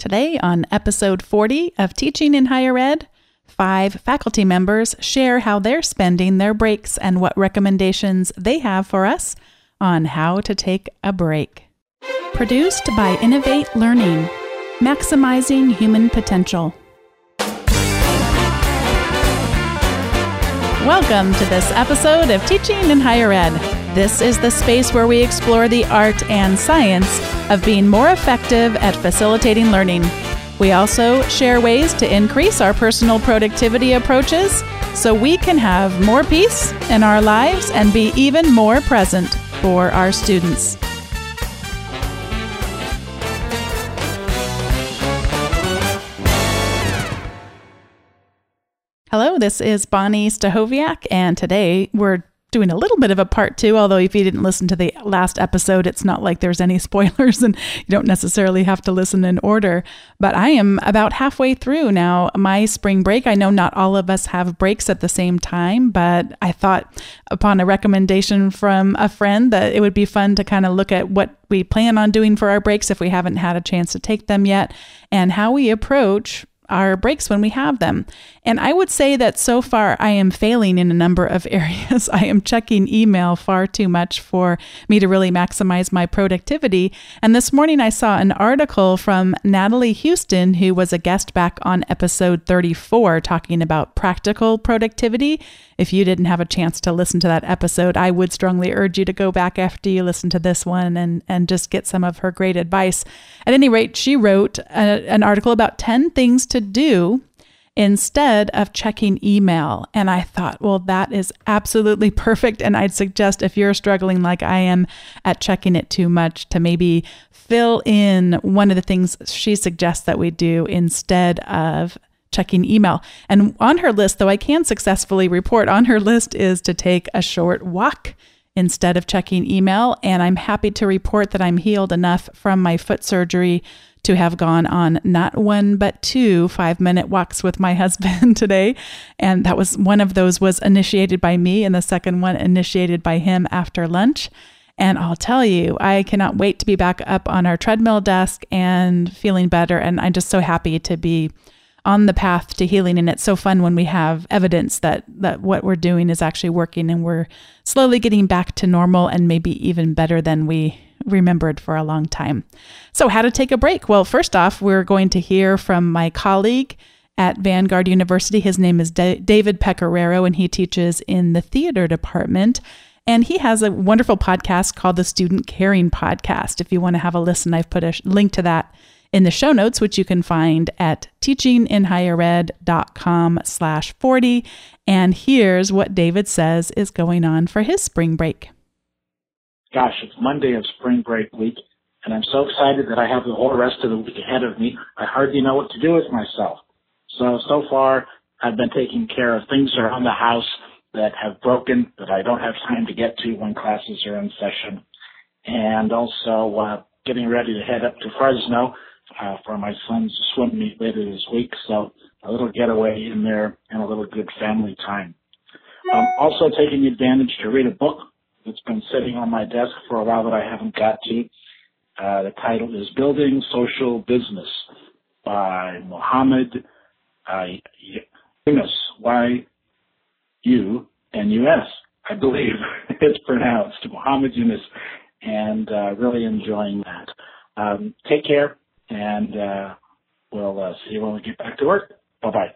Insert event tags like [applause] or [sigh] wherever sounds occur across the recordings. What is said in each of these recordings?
Today, on episode 40 of Teaching in Higher Ed, five faculty members share how they're spending their breaks and what recommendations they have for us on how to take a break. Produced by Innovate Learning, maximizing human potential. Welcome to this episode of Teaching in Higher Ed. This is the space where we explore the art and science of being more effective at facilitating learning. We also share ways to increase our personal productivity approaches so we can have more peace in our lives and be even more present for our students. Hello, this is Bonnie Stachowiak, and today we're doing a little bit of a part two, although if you didn't listen to the last episode, it's not like there's any [laughs] spoilers and you don't necessarily have to listen in order. But I am about halfway through now my spring break. I know not all of us have breaks at the same time, but I thought upon a recommendation from a friend that it would be fun to kind of look at what we plan on doing for our breaks if we haven't had a chance to take them yet and how we approach our breaks when we have them. And I would say that so far I am failing in a number of [laughs] areas. I am checking email far too much for me to really maximize my productivity. And this morning I saw an article from Natalie Houston, who was a guest back on episode 34, talking about practical productivity. If you didn't have a chance to listen to that episode, I would strongly urge you to go back after you listen to this one and, and just get some of her great advice. At any rate, she wrote a, an article about 10 things to do instead of checking email. And I thought, well, that is absolutely [laughs] perfect. And I'd suggest if you're struggling like I am at checking it too much, to maybe fill in one of the things she suggests that we do instead of checking email. And on her list, though I can successfully report, on her [laughs] list is to take a short walk instead of checking email. And I'm happy to report that I'm healed enough from my foot surgery to have gone on not one but two five minute walks with my [laughs] husband today and that was one of those was initiated by me and the second one initiated by him after lunch and I'll tell you, I cannot wait to be back up on our treadmill desk and feeling better. And I'm just so happy to be on the path to healing. And it's so fun when we have evidence that, that what we're doing is actually working and we're slowly getting back to normal and maybe even better than we remembered for a long time. So, how to take a break? Well, first off, we're going to hear from my colleague at Vanguard University. His name is D- David Pecoraro, and he teaches in the theater department. And he has a wonderful podcast called the Student Caring Podcast. If you want to have a listen, I've put a sh- link to that in the show notes, which you can find at teachinginhighered.com slash 40. And here's what David says is going on for his spring break gosh, it's Monday of spring break week, and I'm so excited that I have the whole rest of the week ahead of me. I hardly know what to do with myself. So, so far, I've been taking care of things around the house that have broken that I don't have time to get to when classes are in session. And also, uh, getting ready to head up to Fresno, uh, for my son's swim meet later this week. So a little getaway in there and a little good family time. Um, also taking advantage to read a book that's been sitting on my desk for a while that I haven't got to. Uh, the title is Building Social Business by Mohammed uh, Yunus, Y-U-N-U-S, I believe [laughs] it's pronounced, Mohammed Yunus, and uh, really enjoying that. Um, take care, and uh, we'll uh, see you when we get back to work. Bye-bye.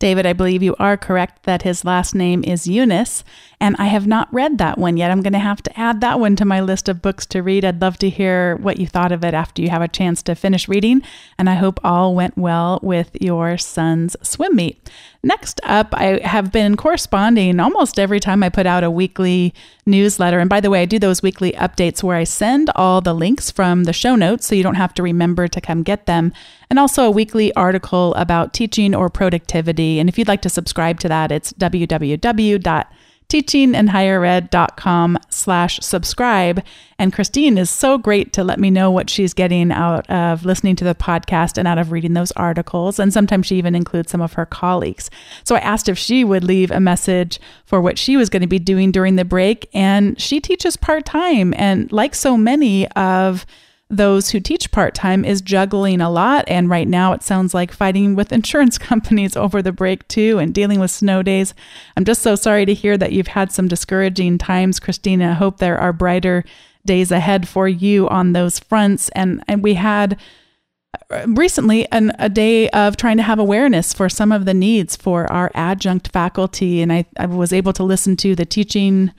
David, I believe you are correct that his last name is Yunus, and I have not read that one yet. I'm going to have to add that one to my list of books to read. I'd love to hear what you thought of it after you have a chance to finish reading, and I hope all went well with your son's swim meet. Next up, I have been corresponding almost every time I put out a weekly newsletter. And by the way, I do those weekly updates where I send all the links from the show notes so you don't have to remember to come get them, and also a weekly article about teaching or productivity. And if you'd like to subscribe to that, it's www teachinginhighered.com slash subscribe. And Christine is so great to let me know what she's getting out of listening to the podcast and out of reading those articles. And sometimes she even includes some of her colleagues. So I asked if she would leave a message for what she was going to be doing during the break. And she teaches part time. And like so many of those who teach part time is juggling a lot. And right now, it sounds like fighting with [laughs] insurance companies over the break, too, and dealing with snow days. I'm just so sorry to hear that you've had some discouraging times, Christina. I hope there are brighter days ahead for you on those fronts. And, and we had uh, recently an, a day of trying to have awareness for some of the needs for our adjunct faculty. And I, I was able to listen to the teaching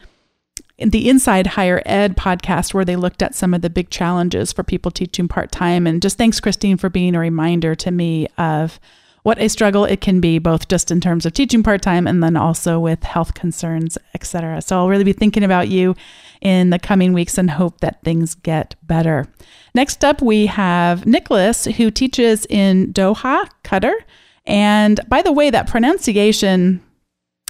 the Inside Higher Ed podcast where they looked at some of the big challenges for people teaching part time. And just thanks, Christine, for being a reminder to me of what a struggle it can be, both just in terms of teaching part time and then also with health concerns, etc. So I'll really be thinking about you in the coming weeks and hope that things get better. Next up, we have Nicholas, who teaches in Doha, Qatar. And by the way, that pronunciation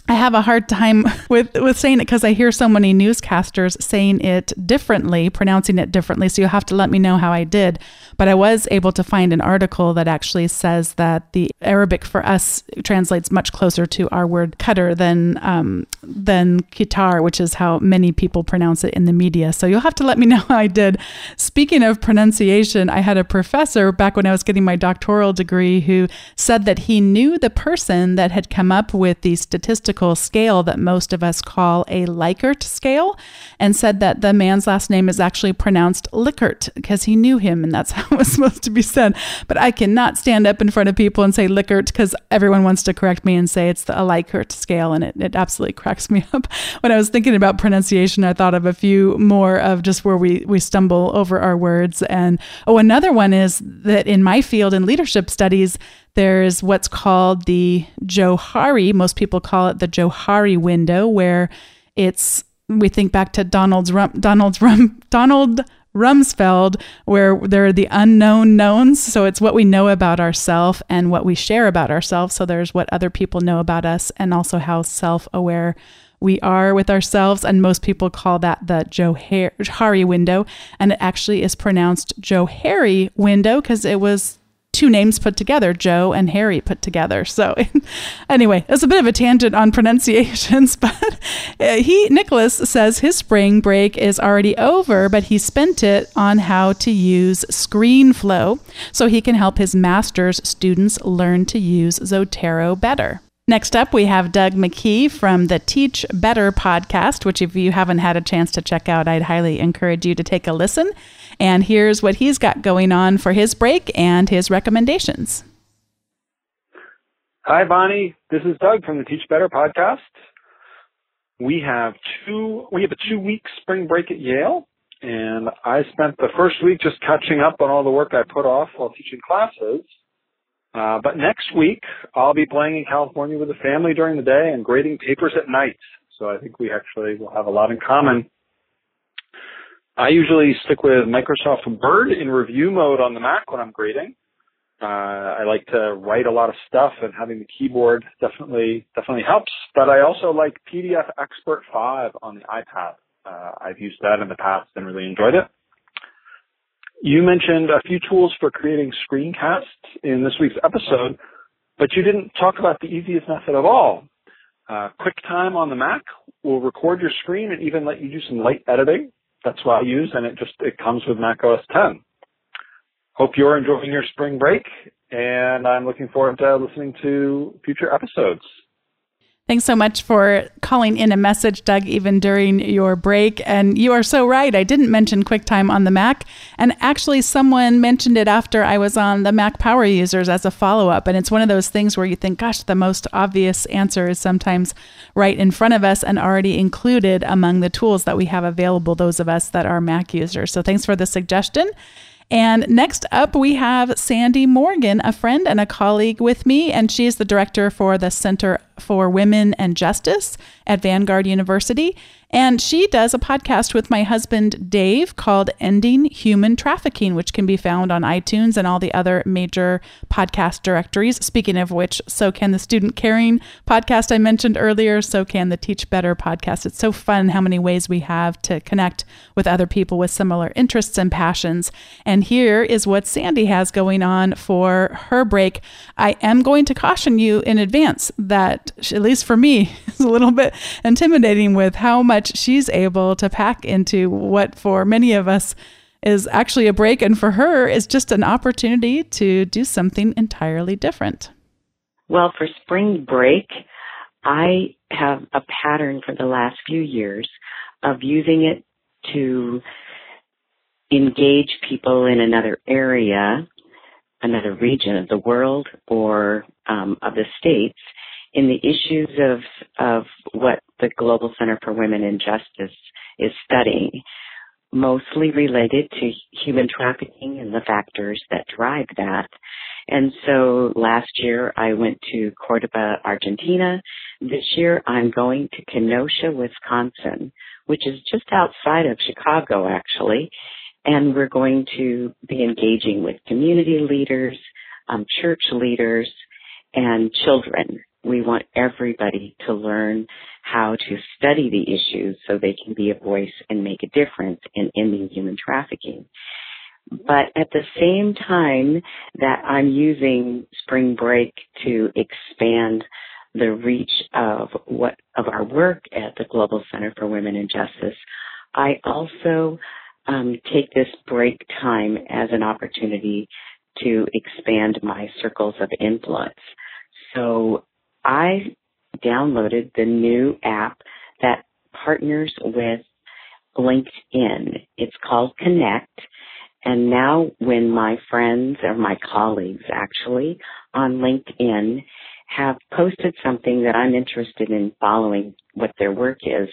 I have a hard time [laughs] with with saying it because I hear so many newscasters saying it differently, pronouncing it differently. So you'll have to let me know how I did. But I was able to find an article that actually says that the Arabic for us translates much closer to our word Qatar than um, than Qatar, which is how many people pronounce it in the media. So you'll have to let me [laughs] know how I did. Speaking of pronunciation, I had a professor back when I was getting my doctoral degree who said that he knew the person that had come up with the statistical scale that most of us call a Likert scale, and said that the man's last name is actually pronounced Likert because he knew him and that's [laughs] how it was supposed to be said. But I cannot stand up in front of people and say Likert because everyone wants to correct me and say it's the Likert scale, and it, it absolutely cracks me up. [laughs] When I was thinking about pronunciation, I thought of a few more of just where we, we stumble over our words. And oh, another one is that in my field in leadership studies, there's what's called the Johari. Most people call it the Johari window, where it's we think back to Donald's Donald's [laughs] Donald Rumsfeld, where there are the unknown knowns. So it's what we know about ourselves and what we share about ourselves. So there's what other people know about us, and also how self-aware we are with ourselves. And most people call that the Johari window, and it actually is pronounced Johari window because it was two names put together, Joe and Harry put together. So, [laughs] anyway, it's a bit of a tangent on pronunciations, [laughs] but uh, he, Nicholas, says his spring break is already over, but he spent it on how to use ScreenFlow so he can help his master's students learn to use Zotero better. Next up, we have Doug McKee from the Teach Better podcast, which, if you haven't had a chance to check out, I'd highly encourage you to take a listen. And here's what he's got going on for his break and his recommendations. Hi, Bonnie. This is Doug from the Teach Better podcast. We have two, we have a two week spring break at Yale. And I spent the first week just catching up on all the work I put off while teaching classes. Uh, but next week, I'll be playing in California with the family during the day and grading papers at night. So I think we actually will have a lot in common. I usually stick with Microsoft Word in review mode on the Mac when I'm grading. Uh, I like to write a lot of stuff and having the keyboard definitely, definitely helps. But I also like PDF Expert 5 on the iPad. Uh, I've used that in the past and really enjoyed it. You mentioned a few tools for creating screencasts in this week's episode, but you didn't talk about the easiest method of all. Uh, QuickTime on the Mac will record your screen and even let you do some light editing that's what I use, and it just it comes with Mac OS 10. Hope you're enjoying your spring break, and I'm looking forward to listening to future episodes. Thanks so much for calling in a message, Doug, even during your break. And you are so right. I didn't mention QuickTime on the Mac. And actually, someone mentioned it after I was on the Mac Power Users as a follow up. And it's one of those things where you think, gosh, the most obvious answer is sometimes right in front of us and already included among the tools that we have available, those of us that are Mac users. So thanks for the suggestion. And next up, we have Sandy Morgan, a friend and a colleague with me, and she is the director for the Center for Women and Justice at Vanguard University. And she does a podcast with my husband, Dave, called Ending Human Trafficking, which can be found on iTunes and all the other major podcast directories. Speaking of which, so can the Student Caring podcast I mentioned earlier, so can the Teach Better podcast. It's so fun how many ways we have to connect with other people with similar interests and passions. And here is what Sandy has going on for her break. I am going to caution you in advance that, at least for me, [laughs] is a little bit intimidating with how much she's able to pack into what for many of us is actually a break. And for her, is just an opportunity to do something entirely different. Well, for spring break, I have a pattern for the last few years of using it to engage people in another area, another region of the world or um, of the states in the issues of of what the Global Center for Women and Justice is studying, mostly related to human trafficking and the factors that drive that. And so last year I went to Cordoba, Argentina. This year I'm going to Kenosha, Wisconsin, which is just outside of Chicago actually. And we're going to be engaging with community leaders, um, church leaders, and children. We want everybody to learn how to study the issues so they can be a voice and make a difference in ending human trafficking. But at the same time that I'm using spring break to expand the reach of what of our work at the Global Center for Women and Justice, I also um, take this break time as an opportunity to expand my circles of influence. So I downloaded the new app that partners with LinkedIn. It's called Connect. And now when my friends or my colleagues actually on LinkedIn have posted something that I'm interested in following what their work is,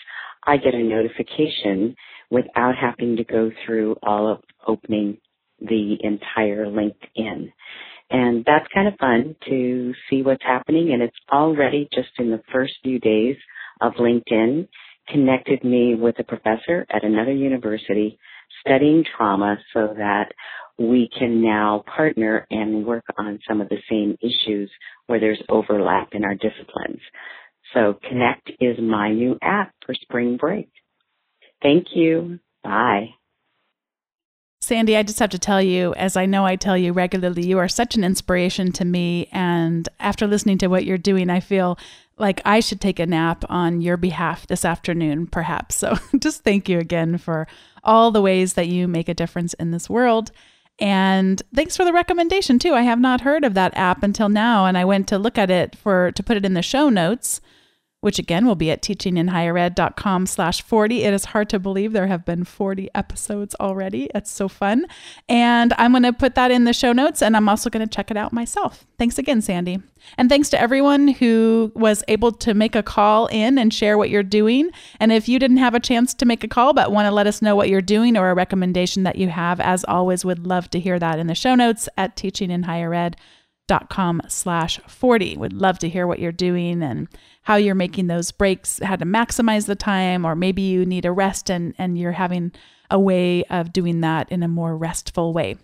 I get a notification without having to go through all of opening the entire LinkedIn. And that's kind of fun to see what's happening. And it's already just in the first few days of LinkedIn connected me with a professor at another university studying trauma so that we can now partner and work on some of the same issues where there's overlap in our disciplines. So Connect is my new app for spring break. Thank you. Bye. Sandy, I just have to tell you, as I know I tell you regularly, you are such an inspiration to me. And after listening to what you're doing, I feel like I should take a nap on your behalf this afternoon, perhaps. So [laughs] just thank you again for all the ways that you make a difference in this world. And thanks for the recommendation too. I have not heard of that app until now, and I went to look at it for to put it in the show notes which again will be at teachinginhighered.com slash 40. It is hard to believe there have been 40 episodes already. It's so fun. And I'm going to put that in the show notes and I'm also going to check it out myself. Thanks again, Sandy. And thanks to everyone who was able to make a call in and share what you're doing. And if you didn't have a chance to make a call but want to let us know what you're doing or a recommendation that you have, as always, would love to hear that in the show notes at teachinginhighered.com slash 40. would love to hear what you're doing and how you're making those breaks how to maximize the time or maybe you need a rest and and you're having a way of doing that in a more restful way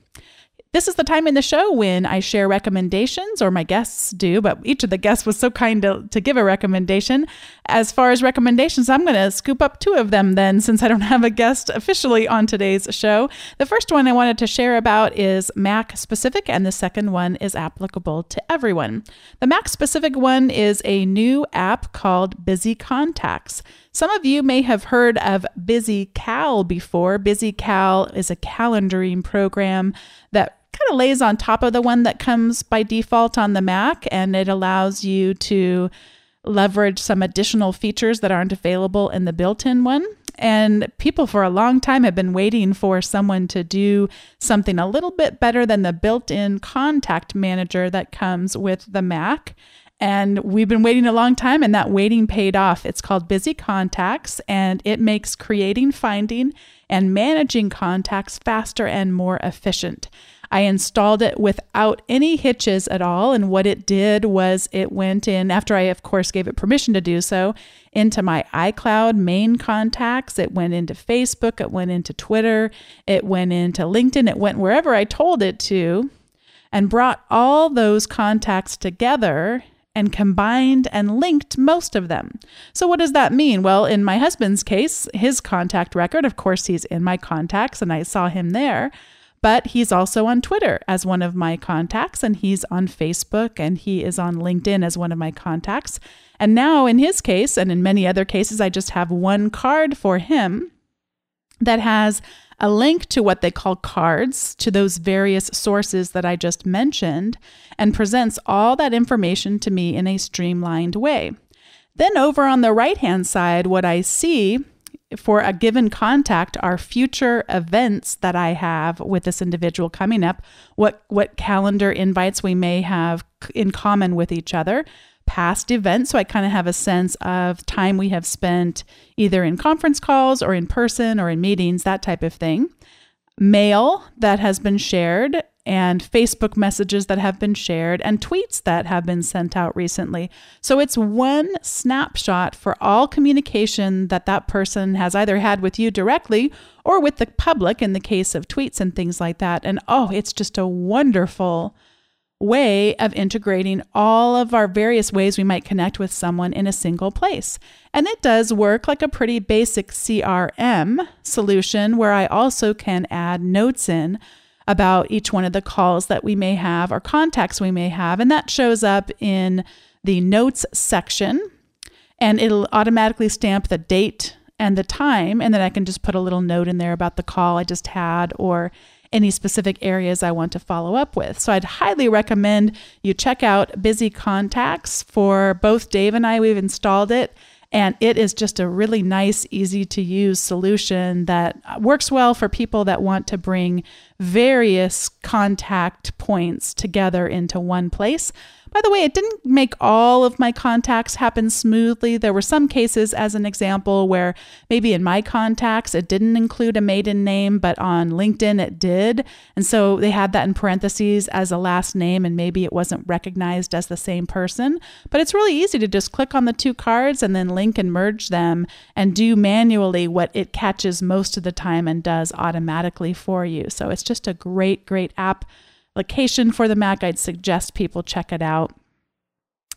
this is the time in the show when I share recommendations, or my guests do, but each of the guests was so kind to, to give a recommendation. As far as recommendations, I'm going to scoop up two of them then, since I don't have a guest officially on today's show. The first one I wanted to share about is Mac specific, and the second one is applicable to everyone. The Mac specific one is a new app called BusyContacts. Some of you may have heard of BusyCal before. BusyCal is a calendaring program that of lays on top of the one that comes by default on the Mac, and it allows you to leverage some additional features that aren't available in the built in one. And people for a long time have been waiting for someone to do something a little bit better than the built in contact manager that comes with the Mac. And we've been waiting a long time, and that waiting paid off. It's called BusyContacts, and it makes creating, finding, and managing contacts faster and more efficient. I installed it without any hitches at all. And what it did was it went in, after I, of course, gave it permission to do so, into my iCloud main contacts. It went into Facebook. It went into Twitter. It went into LinkedIn. It went wherever I told it to and brought all those contacts together and combined and linked most of them. So, what does that mean? Well, in my husband's case, his contact record, of course, he's in my contacts and I saw him there but he's also on Twitter as one of my contacts, and he's on Facebook, and he is on LinkedIn as one of my contacts. And now, in his case, and in many other cases, I just have one card for him that has a link to what they call cards to those various sources that I just mentioned, and presents all that information to me in a streamlined way. Then, over on the right hand side, what I see for a given contact are future events that I have with this individual coming up, what, what calendar invites we may have in common with each other, past events. So I kind of have a sense of time we have spent either in conference calls or in person or in meetings, that type of thing. Mail that has been shared and Facebook messages that have been shared and tweets that have been sent out recently. So it's one snapshot for all communication that that person has either had with you directly or with the public in the case of tweets and things like that. And oh, it's just a wonderful way of integrating all of our various ways we might connect with someone in a single place. And it does work like a pretty basic CRM solution where I also can add notes in about each one of the calls that we may have or contacts we may have. And that shows up in the notes section and it'll automatically stamp the date and the time. And then I can just put a little note in there about the call I just had or any specific areas I want to follow up with. So I'd highly recommend you check out BusyContacts for both Dave and I. We've installed it. And it is just a really nice, easy to use solution that works well for people that want to bring various contact points together into one place by the way, it didn't make all of my contacts happen smoothly. There were some cases, as an example, where maybe in my contacts it didn't include a maiden name, but on LinkedIn it did. And so they had that in parentheses as a last name, and maybe it wasn't recognized as the same person. But it's really easy to just click on the two cards and then link and merge them and do manually what it catches most of the time and does automatically for you. So it's just a great, great app location for the Mac, I'd suggest people check it out.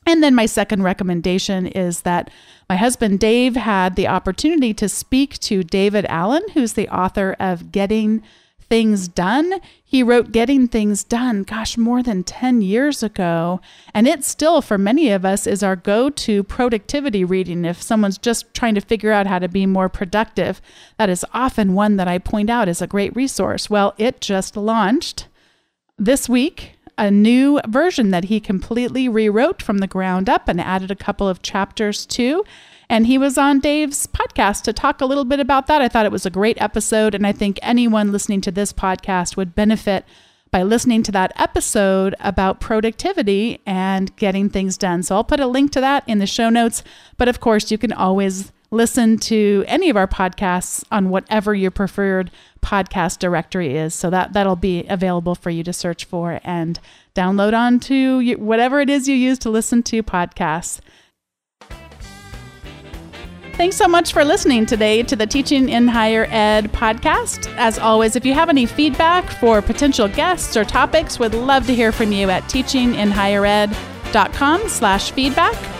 And then my second recommendation is that my husband Dave had the opportunity to speak to David Allen, who's the author of Getting Things Done. He wrote Getting Things Done, gosh, more than 10 years ago. And it still, for many of us, is our go to productivity reading. If someone's just trying to figure out how to be more productive, that is often one that I point out as a great resource. Well, it just launched this week a new version that he completely rewrote from the ground up and added a couple of chapters to. And he was on Dave's podcast to talk a little bit about that. I thought it was a great episode. And I think anyone listening to this podcast would benefit by listening to that episode about productivity and getting things done. So I'll put a link to that in the show notes. But of course, you can always listen to any of our podcasts on whatever your preferred podcast directory is. So that that'll be available for you to search for and download onto whatever it is you use to listen to podcasts. Thanks so much for listening today to the Teaching in Higher Ed podcast. As always, if you have any feedback for potential guests or topics, would love to hear from you at teachinginhighered.com slash feedback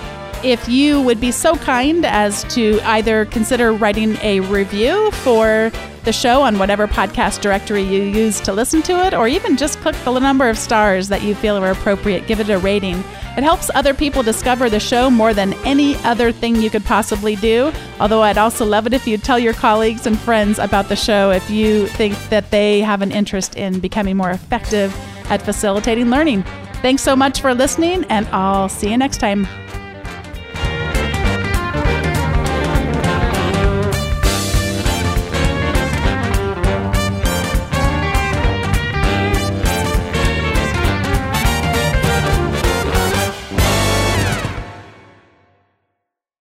if you would be so kind as to either consider writing a review for the show on whatever podcast directory you use to listen to it, or even just click the number of stars that you feel are appropriate. Give it a rating. It helps other people discover the show more than any other thing you could possibly do. Although I'd also love it if you'd tell your colleagues and friends about the show if you think that they have an interest in becoming more effective at facilitating learning. Thanks so much for listening, and I'll see you next time.